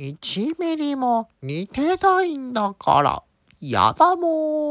1ミリも似てないんだから、やだもん。